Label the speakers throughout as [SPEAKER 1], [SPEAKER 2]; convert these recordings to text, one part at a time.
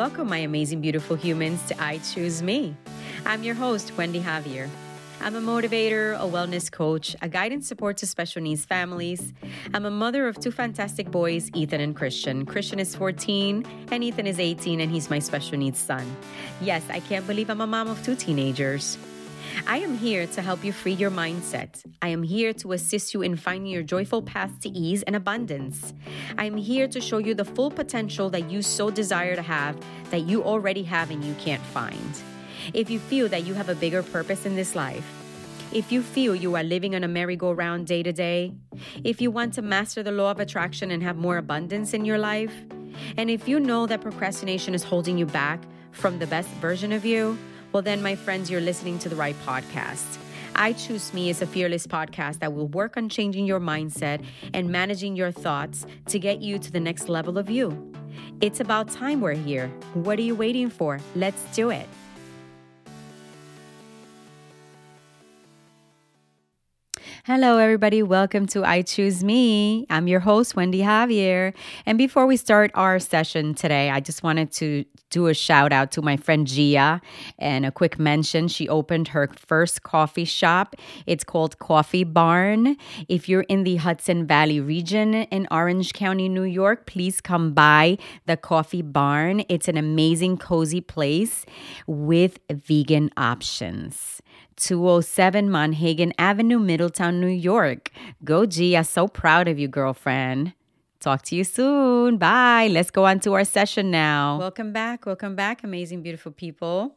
[SPEAKER 1] Welcome, my amazing, beautiful humans, to I Choose Me. I'm your host, Wendy Javier. I'm a motivator, a wellness coach, a guidance support to special needs families. I'm a mother of two fantastic boys, Ethan and Christian. Christian is 14 and Ethan is 18, and he's my special needs son. Yes, I can't believe I'm a mom of two teenagers. I am here to help you free your mindset. I am here to assist you in finding your joyful path to ease and abundance. I am here to show you the full potential that you so desire to have, that you already have and you can't find. If you feel that you have a bigger purpose in this life, if you feel you are living on a merry-go-round day to day, if you want to master the law of attraction and have more abundance in your life, and if you know that procrastination is holding you back from the best version of you, well, then, my friends, you're listening to the right podcast. I Choose Me is a fearless podcast that will work on changing your mindset and managing your thoughts to get you to the next level of you. It's about time we're here. What are you waiting for? Let's do it. Hello, everybody. Welcome to I Choose Me. I'm your host, Wendy Javier. And before we start our session today, I just wanted to do a shout out to my friend Gia and a quick mention. She opened her first coffee shop. It's called Coffee Barn. If you're in the Hudson Valley region in Orange County, New York, please come by the Coffee Barn. It's an amazing, cozy place with vegan options. 207 Monhagen Avenue, Middletown, New York. Go, G. I'm so proud of you, girlfriend. Talk to you soon. Bye. Let's go on to our session now. Welcome back. Welcome back, amazing, beautiful people.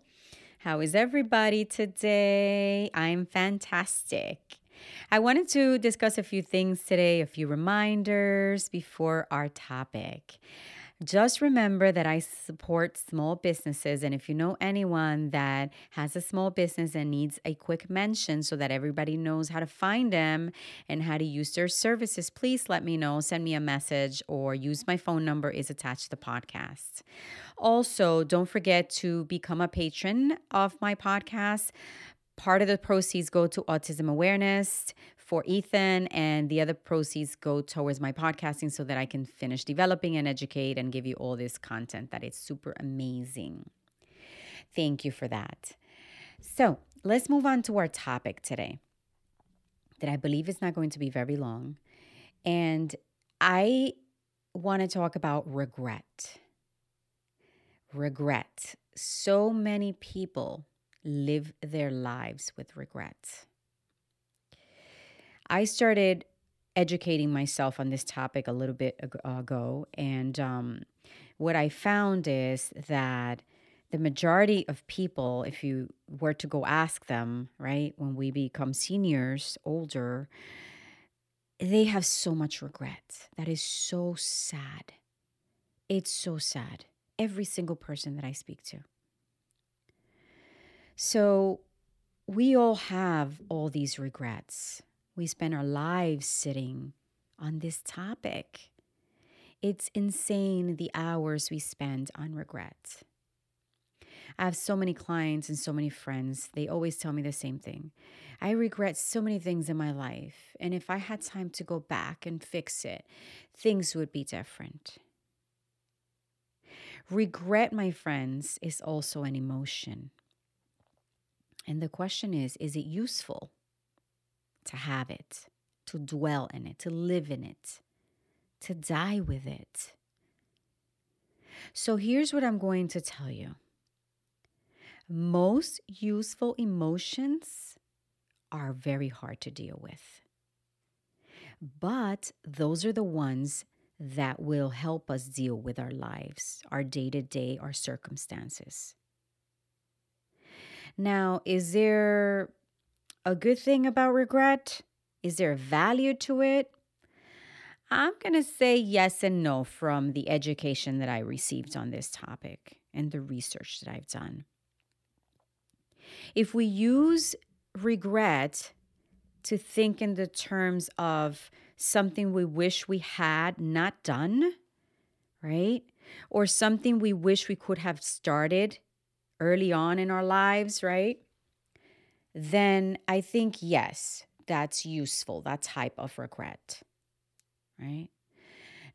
[SPEAKER 1] How is everybody today? I'm fantastic. I wanted to discuss a few things today, a few reminders before our topic. Just remember that I support small businesses. And if you know anyone that has a small business and needs a quick mention so that everybody knows how to find them and how to use their services, please let me know. Send me a message or use my phone number is attached to the podcast. Also, don't forget to become a patron of my podcast. Part of the proceeds go to autism awareness for Ethan, and the other proceeds go towards my podcasting so that I can finish developing and educate and give you all this content that is super amazing. Thank you for that. So let's move on to our topic today that I believe is not going to be very long. And I want to talk about regret. Regret. So many people live their lives with regret. I started educating myself on this topic a little bit ago, and um, what I found is that the majority of people, if you were to go ask them, right, when we become seniors, older, they have so much regret. That is so sad. It's so sad. Every single person that I speak to. So, we all have all these regrets. We spend our lives sitting on this topic. It's insane the hours we spend on regret. I have so many clients and so many friends. They always tell me the same thing. I regret so many things in my life. And if I had time to go back and fix it, things would be different. Regret, my friends, is also an emotion. And the question is is it useful? To have it, to dwell in it, to live in it, to die with it. So here's what I'm going to tell you most useful emotions are very hard to deal with. But those are the ones that will help us deal with our lives, our day to day, our circumstances. Now, is there a good thing about regret? Is there value to it? I'm going to say yes and no from the education that I received on this topic and the research that I've done. If we use regret to think in the terms of something we wish we had not done, right? Or something we wish we could have started early on in our lives, right? Then I think, yes, that's useful, that type of regret, right?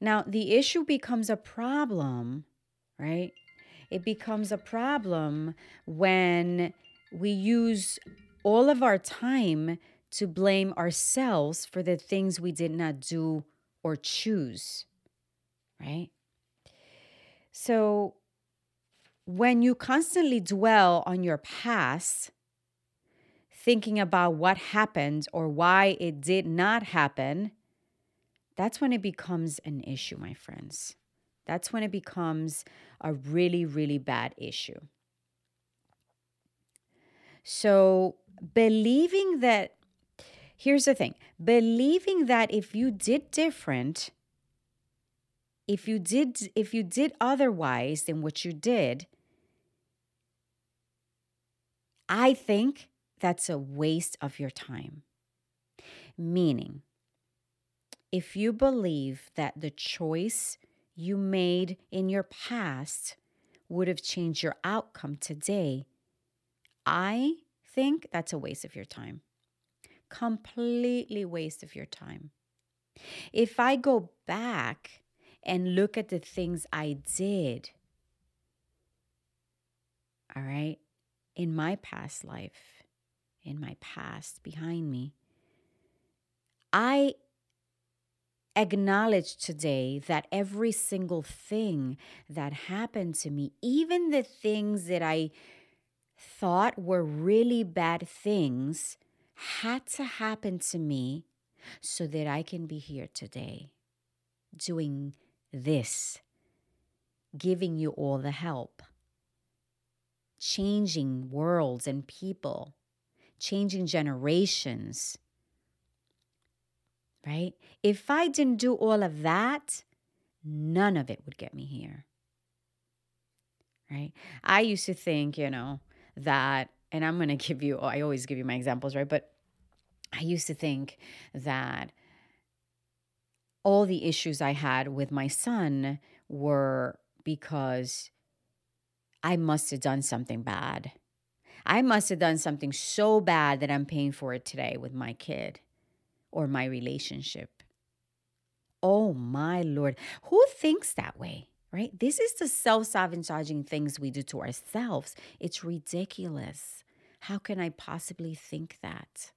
[SPEAKER 1] Now, the issue becomes a problem, right? it becomes a problem when we use all of our time to blame ourselves for the things we did not do or choose, right? So, when you constantly dwell on your past, thinking about what happened or why it did not happen, that's when it becomes an issue, my friends. That's when it becomes a really, really bad issue. So, believing that, here's the thing believing that if you did different, if you did if you did otherwise than what you did i think that's a waste of your time meaning if you believe that the choice you made in your past would have changed your outcome today i think that's a waste of your time completely waste of your time if i go back and look at the things I did. All right. In my past life, in my past behind me, I acknowledge today that every single thing that happened to me, even the things that I thought were really bad things, had to happen to me so that I can be here today doing this, giving you all the help, changing worlds and people, changing generations. Right? If I didn't do all of that, none of it would get me here. Right? I used to think, you know, that, and I'm going to give you, I always give you my examples, right? But I used to think that all the issues I had with my son were because I must have done something bad. I must have done something so bad that I'm paying for it today with my kid or my relationship. Oh my Lord. Who thinks that way, right? This is the self sabotaging things we do to ourselves. It's ridiculous. How can I possibly think that?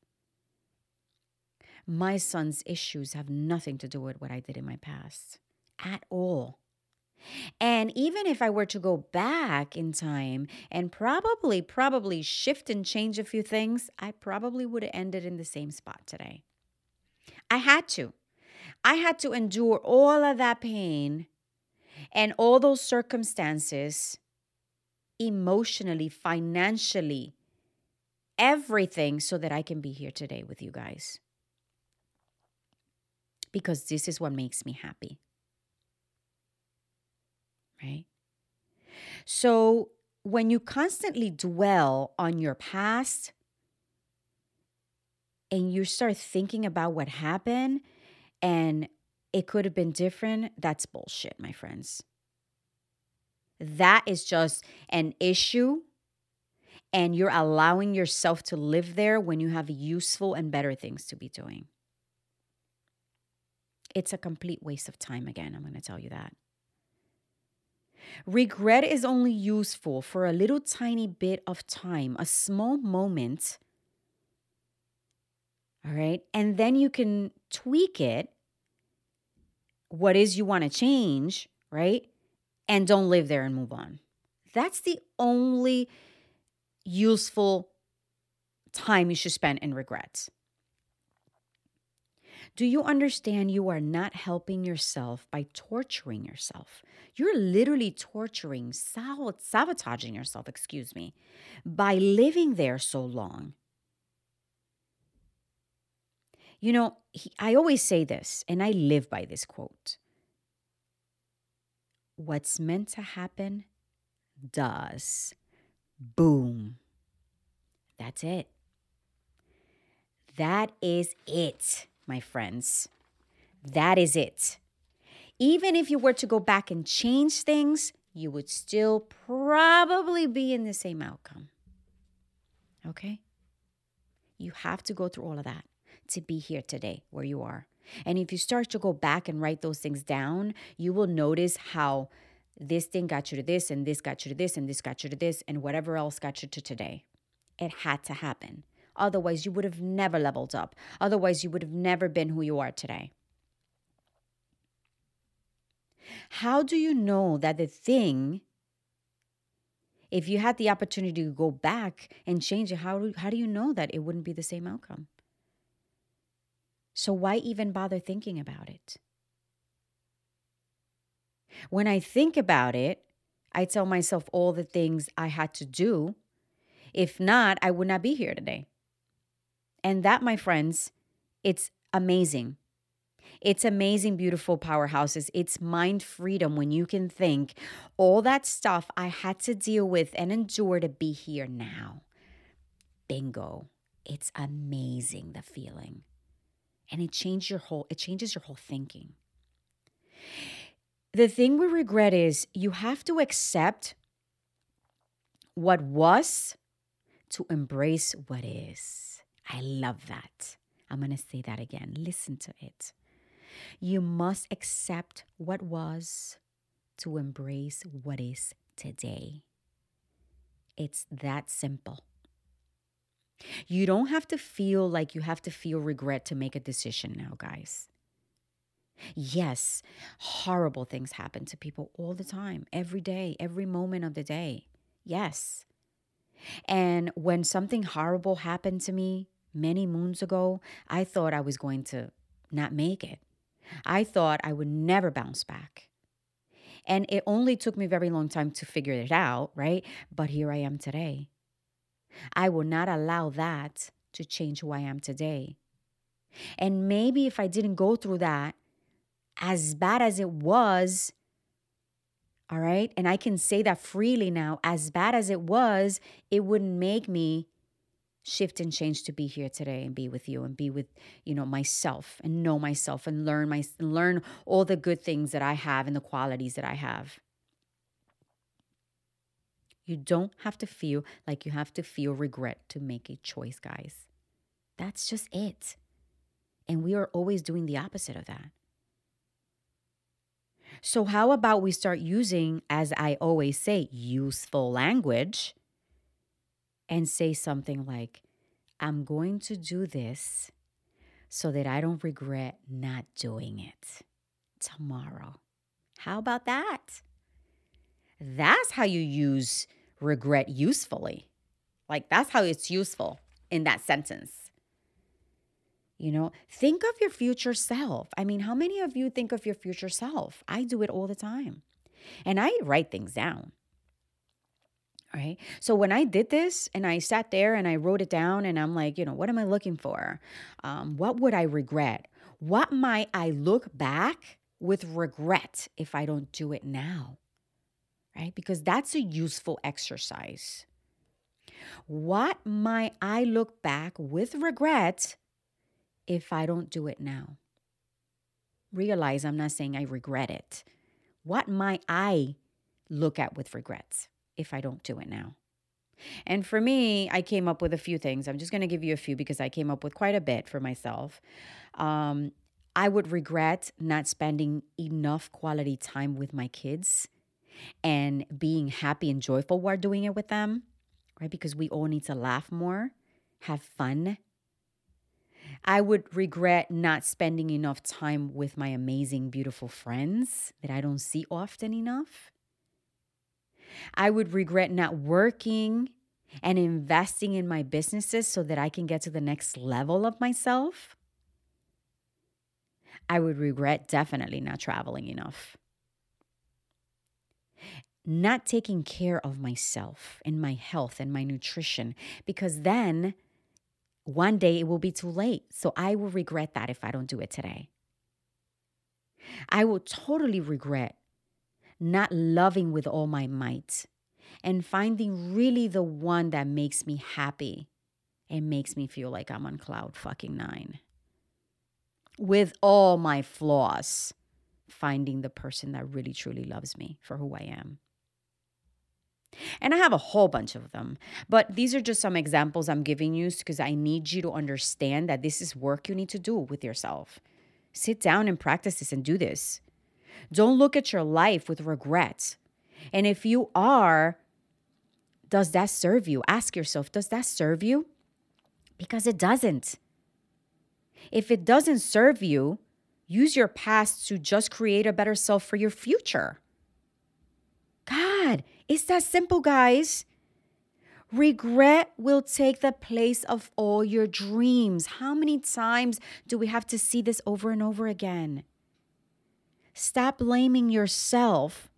[SPEAKER 1] my son's issues have nothing to do with what I did in my past at all. And even if I were to go back in time and probably, probably shift and change a few things, I probably would have ended in the same spot today. I had to. I had to endure all of that pain and all those circumstances emotionally, financially, everything so that I can be here today with you guys because this is what makes me happy. Right? So when you constantly dwell on your past and you start thinking about what happened and it could have been different, that's bullshit, my friends. That is just an issue and you're allowing yourself to live there when you have useful and better things to be doing it's a complete waste of time again. I'm going to tell you that. Regret is only useful for a little tiny bit of time, a small moment. All right. And then you can tweak it. What is you want to change, right? And don't live there and move on. That's the only useful time you should spend in regrets. Do you understand you are not helping yourself by torturing yourself? You're literally torturing, sabotaging yourself, excuse me, by living there so long. You know, he, I always say this, and I live by this quote What's meant to happen does. Boom. That's it. That is it my friends. That is it. Even if you were to go back and change things, you would still probably be in the same outcome. Okay? You have to go through all of that to be here today where you are. And if you start to go back and write those things down, you will notice how this thing got you to this, and this got you to this, and this got you to this, and whatever else got you to today. It had to happen. Otherwise, you would have never leveled up. Otherwise, you would have never been who you are today. How do you know that the thing, if you had the opportunity to go back and change it, how do, how do you know that it wouldn't be the same outcome? So, why even bother thinking about it? When I think about it, I tell myself all the things I had to do. If not, I would not be here today. And that, my friends, it's amazing. It's amazing, beautiful powerhouses. It's mind freedom when you can think all that stuff I had to deal with and endure to be here now. Bingo. It's amazing the feeling. And it changes your whole it changes your whole thinking. The thing we regret is you have to accept what was to embrace what is. I love that. I'm going to say that again. Listen to it. You must accept what was to embrace what is today. It's that simple. You don't have to feel like you have to feel regret to make a decision now, guys. Yes, horrible things happen to people all the time, every day, every moment of the day. Yes. And when something horrible happened to me many moons ago, I thought I was going to not make it. I thought I would never bounce back. And it only took me a very long time to figure it out, right? But here I am today. I will not allow that to change who I am today. And maybe if I didn't go through that, as bad as it was, all right, and I can say that freely now, as bad as it was, it wouldn't make me shift and change to be here today and be with you and be with you know myself and know myself and learn my learn all the good things that I have and the qualities that I have. You don't have to feel like you have to feel regret to make a choice, guys. That's just it. And we are always doing the opposite of that. So, how about we start using, as I always say, useful language and say something like, I'm going to do this so that I don't regret not doing it tomorrow. How about that? That's how you use regret usefully. Like, that's how it's useful in that sentence. You know, think of your future self. I mean, how many of you think of your future self? I do it all the time. And I write things down. Right. So when I did this and I sat there and I wrote it down and I'm like, you know, what am I looking for? Um, what would I regret? What might I look back with regret if I don't do it now? Right. Because that's a useful exercise. What might I look back with regret if I don't do it now? Realize I'm not saying I regret it. What might I look at with regrets if I don't do it now? And for me, I came up with a few things. I'm just going to give you a few because I came up with quite a bit for myself. Um, I would regret not spending enough quality time with my kids and being happy and joyful while doing it with them, right? Because we all need to laugh more, have fun, I would regret not spending enough time with my amazing, beautiful friends that I don't see often enough. I would regret not working and investing in my businesses so that I can get to the next level of myself. I would regret definitely not traveling enough. Not taking care of myself and my health and my nutrition, because then one day it will be too late. So I will regret that if I don't do it today. I will totally regret not loving with all my might and finding really the one that makes me happy and makes me feel like I'm on cloud fucking nine. With all my flaws, finding the person that really truly loves me for who I am. And I have a whole bunch of them, but these are just some examples I'm giving you because I need you to understand that this is work you need to do with yourself. Sit down and practice this and do this. Don't look at your life with regret. And if you are, does that serve you? Ask yourself, does that serve you? Because it doesn't. If it doesn't serve you, use your past to just create a better self for your future. God, it's that simple, guys. Regret will take the place of all your dreams. How many times do we have to see this over and over again? Stop blaming yourself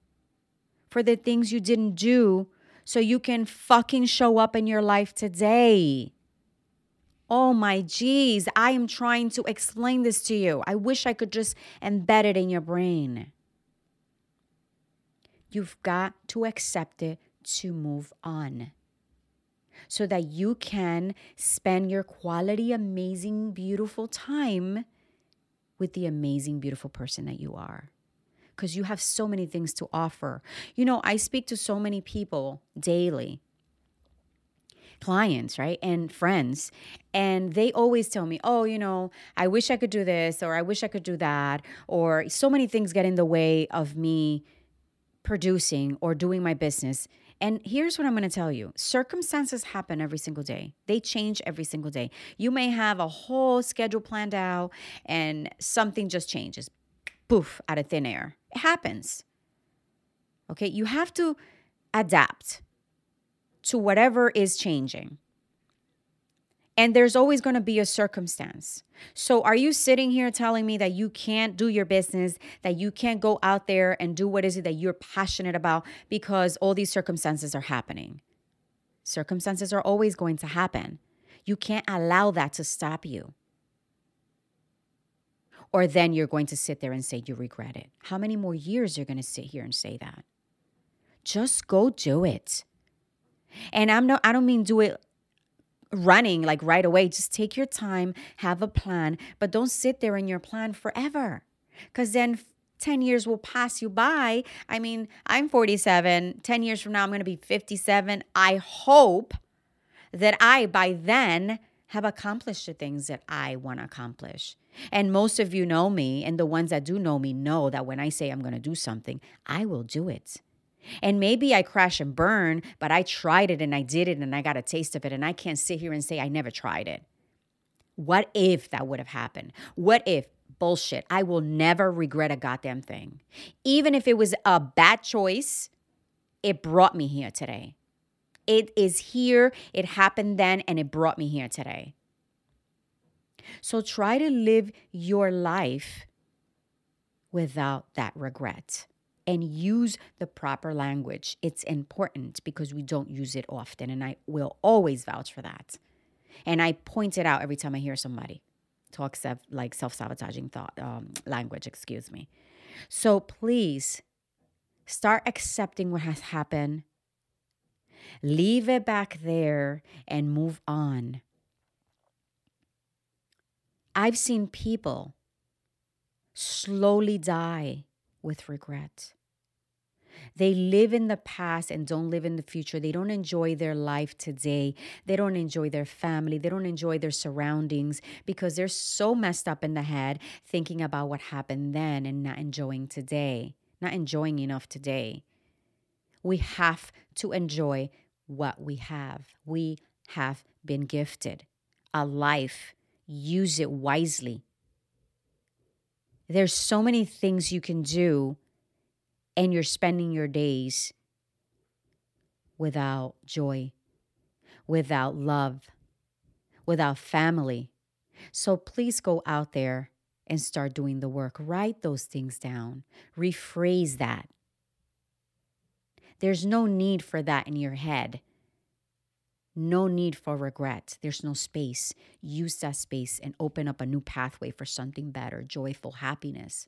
[SPEAKER 1] for the things you didn't do so you can fucking show up in your life today. Oh my geez, I am trying to explain this to you. I wish I could just embed it in your brain. You've got to accept it to move on so that you can spend your quality, amazing, beautiful time with the amazing, beautiful person that you are. Because you have so many things to offer. You know, I speak to so many people daily clients, right? And friends. And they always tell me, oh, you know, I wish I could do this, or I wish I could do that, or so many things get in the way of me producing or doing my business. And here's what I'm going to tell you circumstances happen every single day, they change every single day. You may have a whole schedule planned out and something just changes, poof, out of thin air. It happens. Okay, you have to adapt to whatever is changing. And there's always going to be a circumstance. So, are you sitting here telling me that you can't do your business, that you can't go out there and do what is it that you're passionate about because all these circumstances are happening? Circumstances are always going to happen. You can't allow that to stop you. Or then you're going to sit there and say you regret it. How many more years are you're going to sit here and say that? Just go do it. And I'm no I don't mean do it running like right away. Just take your time, have a plan, but don't sit there in your plan forever. Cuz then 10 years will pass you by. I mean, I'm 47. 10 years from now I'm going to be 57. I hope that I by then have accomplished the things that I want to accomplish. And most of you know me, and the ones that do know me know that when I say I'm going to do something, I will do it. And maybe I crash and burn, but I tried it and I did it and I got a taste of it. And I can't sit here and say I never tried it. What if that would have happened? What if? Bullshit. I will never regret a goddamn thing. Even if it was a bad choice, it brought me here today. It is here, it happened then, and it brought me here today. So try to live your life without that regret and use the proper language. It's important because we don't use it often, and I will always vouch for that. And I point it out every time I hear somebody talk self, like self-sabotaging thought um, language. Excuse me. So please start accepting what has happened. Leave it back there and move on. I've seen people slowly die with regret. They live in the past and don't live in the future. They don't enjoy their life today. They don't enjoy their family. They don't enjoy their surroundings because they're so messed up in the head thinking about what happened then and not enjoying today, not enjoying enough today. We have to enjoy what we have. We have been gifted a life. Use it wisely. There's so many things you can do, and you're spending your days without joy, without love, without family. So please go out there and start doing the work. Write those things down, rephrase that. There's no need for that in your head. No need for regret. There's no space. Use that space and open up a new pathway for something better, joyful happiness.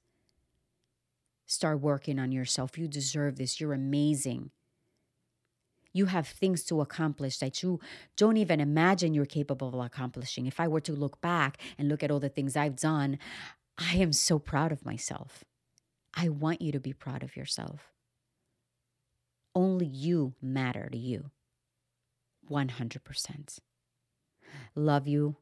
[SPEAKER 1] Start working on yourself. You deserve this. You're amazing. You have things to accomplish that you don't even imagine you're capable of accomplishing. If I were to look back and look at all the things I've done, I am so proud of myself. I want you to be proud of yourself. Only you matter to you. 100%. Love you.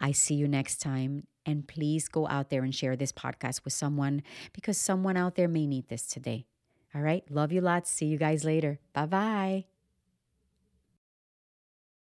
[SPEAKER 1] I see you next time. And please go out there and share this podcast with someone because someone out there may need this today. All right. Love you lots. See you guys later. Bye bye.